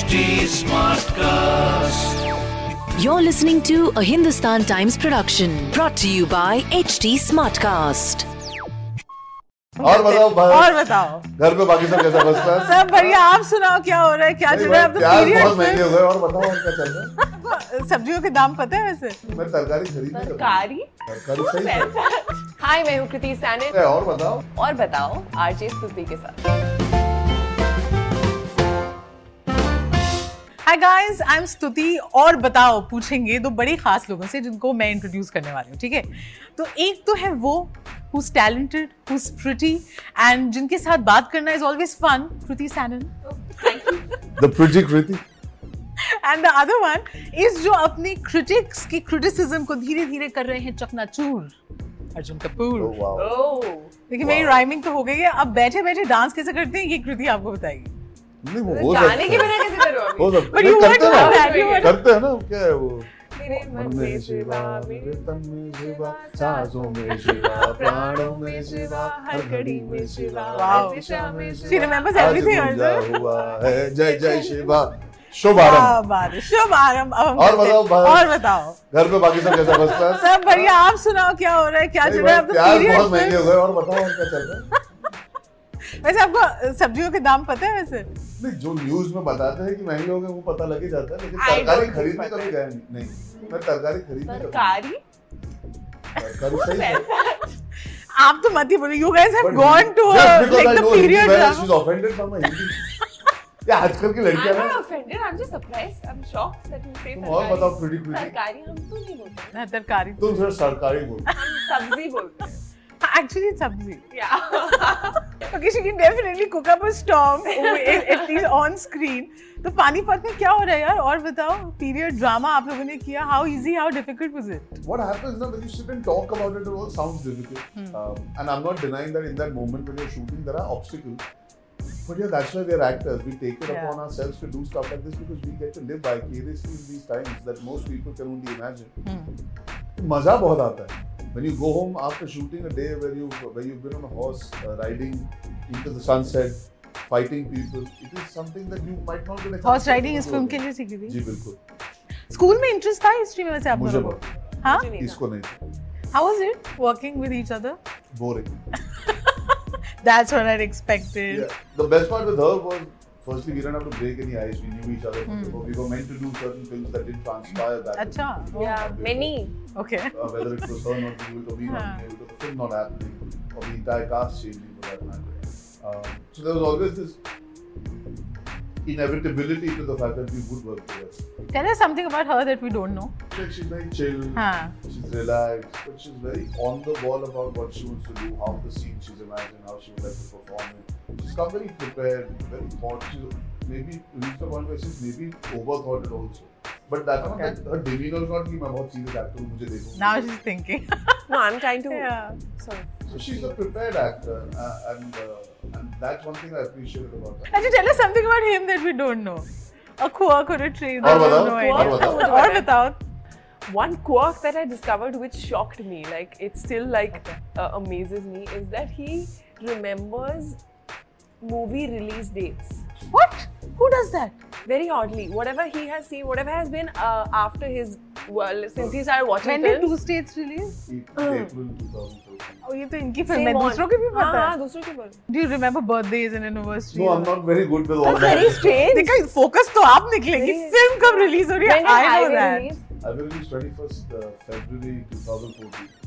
HT Smartcast. You're listening to a Hindustan Times production brought to you by HT Smartcast. और बताओ भाई। और बताओ। घर पे बाकी सब कैसा फ़र्स्ट क्लास सब बढ़िया आप सुनाओ क्या हो रहा है क्या चल रहा है? अब तो पीरियड बहुत महँगे हो गए और बताओ और क्या चल रहा है? सब्जियों के दाम पता है वैसे? मैं तरकारी खरीद तरकारी? तरकारी सही है। हाय मैं हूँ कृति सैनिक और बताओ। और बताओ आरजे स्तुति के साथ। Hi guys I am Stuti और बताओ पूछेंगे दो बड़े खास लोगों से जिनको मैं इंट्रोड्यूस करने वाली हूँ ठीक है? तो एक तो है वो who's talented, who's pretty and जिनके साथ बात करना is always fun, Kriti Sanon. The pretty Kriti And the other one is जो अपनी critics की criticism को धीरे धीरे कर रहे हैं चकनाचूर अर्जुन कपूर देखिए मेरी राइमिंग तो हो गई है अब बैठे बैठे डांस कैसे करते हैं ये कृति आपको बताएगी। नहीं वो हो गाने के सकता बिना कैसे है हो सकता है करते हैं करते हैं ना क्या है वो? मन में शिवा मेरे तन में शिवा सांसों में शिवा प्राणों में शिवा हर घड़ी में शिवा दिशा में. हुआ है जय जय शिवा। शुभ आरंभ शुभ आरंभ और बताओ, और बताओ। घर पे बाकी सब कैसा फ़र्स्ट है सब बढ़िया। आप सुनाओ क्या हो रहा है? क्या चल रहा है? अब तो प्याज बहुत महँगे हो गए और बताओ क्या चल रहा है? वैसे आपको सब्जियों के दाम पता है वैसे? नहीं जो न्यूज़ में बताते हैं कि महँगे हो गए वो पता लग ही जाता है लेकिन तरकारी खरीदने think कभी गए नहीं नहीं मैं तरकारी खरीदने तरकारी? तरकारी सही है। आप तो मत ही बोलो you guys have gone to like the period well, she's offended from my Hindi. या आजकल की लड़कियाँ ना not offended I'm just surprised I'm shocked that you say तुम और बताओ pretty pretty तरकारी हम तो नहीं बोलते। हाँ, तरकारी तुम सिर्फ़ सरकारी बोल हम सब्ज़ी बोलते हैं। एक्चुअली सब्ज़ी या Okay, she can definitely cook up a storm at least on screen. तो पानीपत में क्या हो रहा है यार और बताओ पीरियड ड्रामा आप लोगों ने किया how easy how difficult was it What happens now when you sit and talk about it, it all sounds difficult. Hmm. Um, and I'm not denying that in that moment when you're shooting, there are obstacles. But yeah, that's why we're actors. We take it Yeah. upon ourselves to do stuff like this because we get to live vicariously in these times that most people can only imagine. Hmm. मज़ा बहुत आता है when you go home after shooting a day where you where you've been on a horse uh, riding into the sunset fighting people it is something that you might not get a horse chance riding to इस do film के again. लिए सीखी थी जी बिल्कुल school में interest था history में वैसे आप मुझे लोगों को बहुत हाँ मुझे नहीं इसको नहीं how was it working with each other boring that's what I expected yeah the best part with her was firstly, we don't have to break any ice. We knew each other. Hmm. We were meant to do certain films that didn't transpire back. Achha, yeah, many. Okay. Uh, whether it was her not being able to, me huh. the film not happening, or the entire cast changing for that matter. Um, so there was always this inevitability to the fact that we would work together. Tell us something about her that we don't know. Like she's very chill, huh. she's relaxed, but she's very on the ball about what she wants to do, how the scene she's imagining, how she would like to perform it She's come very prepared, very thought. She's maybe reached a point where she's maybe overthought it also. But that's not Okay. that her demeanor is not कि मैं बहुत serious actor हूँ मुझे देखो. now she's thinking no I'm trying to yeah sorry So she's a prepared actor, uh, and uh, and that's one thing I appreciated about her. अच्छा tell us something about him that we don't know a quirk or a trait that और we बताओ, have no और idea बताओ। और बताओ one quirk that I discovered which shocked me, like it still like uh, amazes me, is that he remembers movie release dates. what who does that Very oddly, whatever he has seen, whatever has been uh, after his well, since he started watching when did films. two states release April 2013. oh ये तो इनकी film same है on- दूसरों की भी हाँ, पता हाँ, है दूसरों की बोल do you remember birthdays and anniversaries No, I'm not very good with all That's very that. strange. देखा फोकस तो आप निकलेंगे Very- फिल्म कब रिलीज हो रही When है did I know Highway that release? I released 21st uh, February 2014.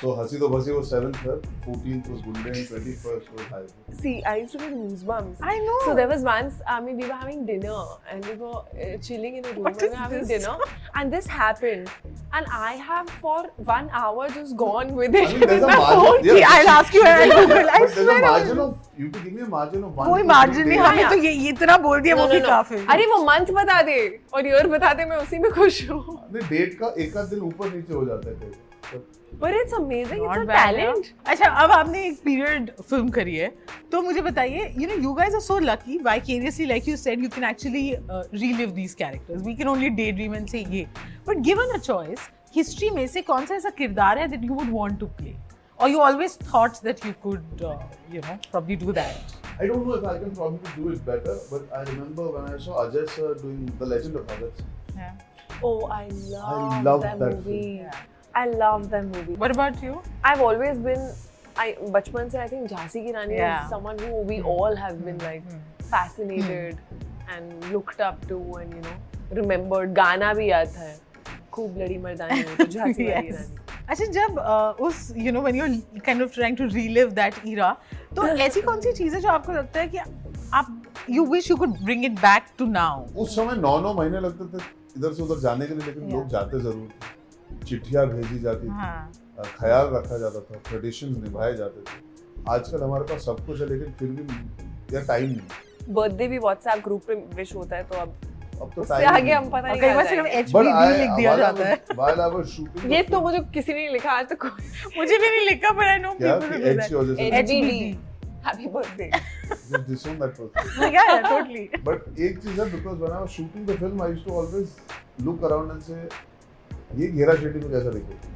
So Hasi Do Basi was 7th Feb, 14th was Gunde, and 21st was Highway. See, I used to get goosebumps. I know. So there was once, I mean, we were having dinner and we were uh, chilling in a room What and we were having this? dinner, and this happened, and I have for one hour just gone with it. I mean, there's a margin. Yeah, I'll ask you and I'll Google. I but there's a margin of you have to give me a margin of one. कोई margin नहीं हमें तो ये ये इतना बोल दिया वो भी काफ़ी अरे वो मंथ बता दे और ईयर बता दे मैं उसी में खुश हूँ डेट का एक आध दिन ऊपर नीचे हो जाता है। But it's amazing. Not it's a talent. अच्छा अब आपने एक पीरियड फ़िल्म करी है तो मुझे बताइए you know you guys are so lucky vicariously like you said you can actually relive these characters we can only daydream and say ये but given a choice history में से कौन सा ऐसा किरदार है that you would want to play or you always thought that you could, uh, you know, probably do that? I don't know if I can probably do it better, but I remember when I saw Ajay sir doing The Legend of Bhagat Yeah. Oh, I love I love that, that movie. Yeah. I love that movie. What about you? I've always been, I बचपन से I think Jhansi Ki Rani Yeah. is someone who we all have been like fascinated and looked up to and you know remembered. गाना भी याद था खूब लड़ी मर्दानी हो तो झांसी Yes. रानी. अच्छा जब uh, उस you know when you're kind of trying to relive that era तो ऐसी कौन सी चीज़ है जो आपको लगता है कि आप you wish you could bring it back to now उस समय नौ नौ महीने लगते थे इधर से उधर जाने के लिए लेकिन Yeah. लोग जाते ज़रूर थे चिट्ठियाँ भेजी जाती थी हाँ। ख्याल रखा जाता था ट्रेडिशन निभाए जाते थे। आजकल हमारे पास सब कुछ है लेकिन फिर भी यार टाइम नहीं बर्थडे भी व्हाट्सएप ग्रुप पे विश होता है तो अब अब तो टाइम आगे हम पता नहीं कई कहाँ बार सिर्फ़ एच बट भी लिख दिया जाता है। while I was shooting ये तो मुझे किसी ने नहीं लिखा आज तक मुझे भी नहीं लिखा पर I know people. Happy birthday disown that person. yeah yeah totally But एक चीज़ है because when I was shooting the film, I used to always look around and say, ये घेरा शेट्टी में कैसा दिखेगा?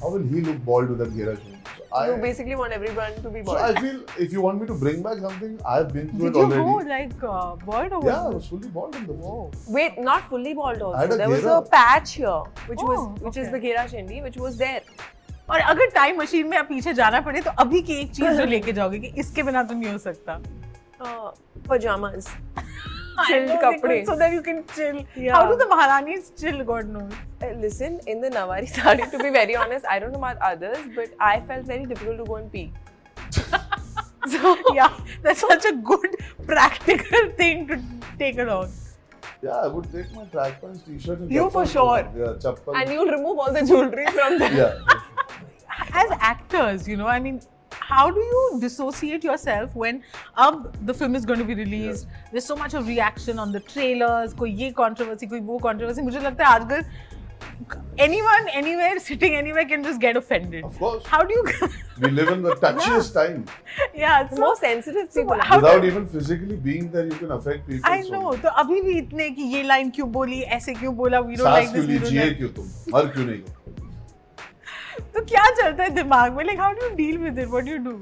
How will he look bald with that घेरा Shetty? So I, You basically want everyone to be bald. so I feel if you want me to bring back something, I've been through did it you already. go like uh, bald or yeah, I was fully bald in the film. Whoa. Wait, not fully bald also. There was a patch here, which Oh, was which okay. is the Ghera Shendi, which was there. और अगर time machine में आप पीछे जाना पड़े तो अभी की एक चीज़ जो लेके जाओगे कि इसके बिना तो नहीं हो सकता Uh, pajamas. I chilled kapde. So that you can chill. Yeah. How do the Maharanis chill, God knows? Uh, listen, in the Nawari sari, to be very honest, I don't know about others, but I felt very difficult to go and pee. so, yeah, that's such a good practical thing to take along. Yeah, I would take my track pants, t-shirt and You for sure. Yeah, chappal. And you'll remove all the jewelry from there. yeah. As actors, you know, I mean, how do you dissociate yourself when अब the film is going to be released? There's so much of reaction on the trailers. कोई ये controversy, कोई वो controversy. मुझे लगता है आजकल anyone, anywhere, sitting anywhere can just get offended. Of course. How do you? We live in the touchiest time. yeah, The so most sensitive so people. how- Without even physically being there, you can affect people. I so know. much. तो अभी भी इतने कि ये line क्यों बोली, ऐसे क्यों बोला, we don't like सांस this, क्यों we ली don't जिए like. क्यों तुम मर क्यों नहीं हो तो क्या चलता है दिमाग में? Like how do you deal with it? What do you do?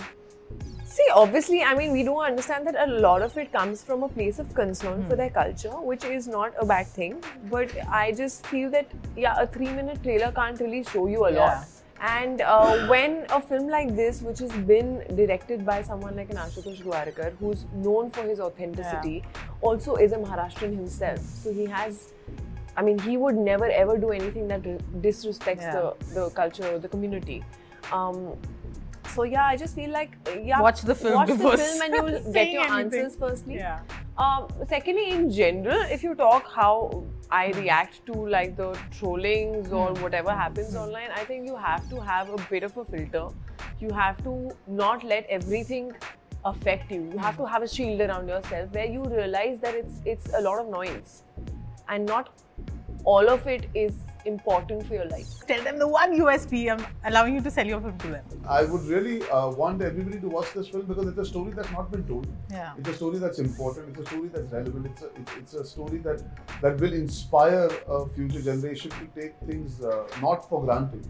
See, obviously, I mean, we do understand that a lot of it comes from a place of concern Hmm. for their culture, which is not a bad thing. But I just feel that, yeah, a three minute trailer can't really show you a Yeah. lot. And uh, when a film like this, which has been directed by someone like an Ashutosh Gwarkar, who's known for his authenticity, also is a Maharashtrian himself. So he has, I mean, he would never ever do anything that disrespects Yeah. the, the culture or the community. Um, so yeah, I just feel like yeah, Watch the film watch the film and you'll get your anything. answers firstly. Yeah. Um, secondly, in general, if you talk how I react to like the trollings or Hmm. whatever happens online, I think you have to have a bit of a filter. You have to not let everything affect you. You have to have a shield around yourself where you realize that it's it's a lot of noise, and not all of it is important for your life. Tell them the one USP I'm allowing you to sell your film to them. I would really uh, want everybody to watch this film because it's a story that's not been told. Yeah. It's a story that's important. It's a story that's relevant. It's a, it's, it's a story that that will inspire a future generation to take things uh, not for granted.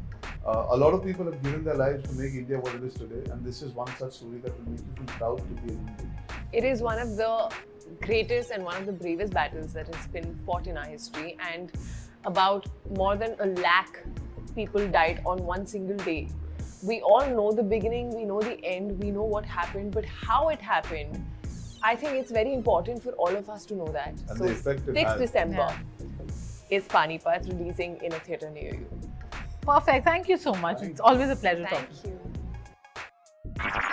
Uh, a lot of people have given their lives to make India what it is today, and this is one such story that will make you feel proud to be an Indian. It is one of the greatest and one of the bravest battles that has been fought in our history, and about more than a lakh people died on one single day. We all know the beginning, we know the end, we know what happened, but how it happened, I think it's very important for all of us to know that. And so, the effect 6th has. December is Panipat releasing in a theatre near you. Perfect. Thank you so much. It's always a pleasure Thank talking. you.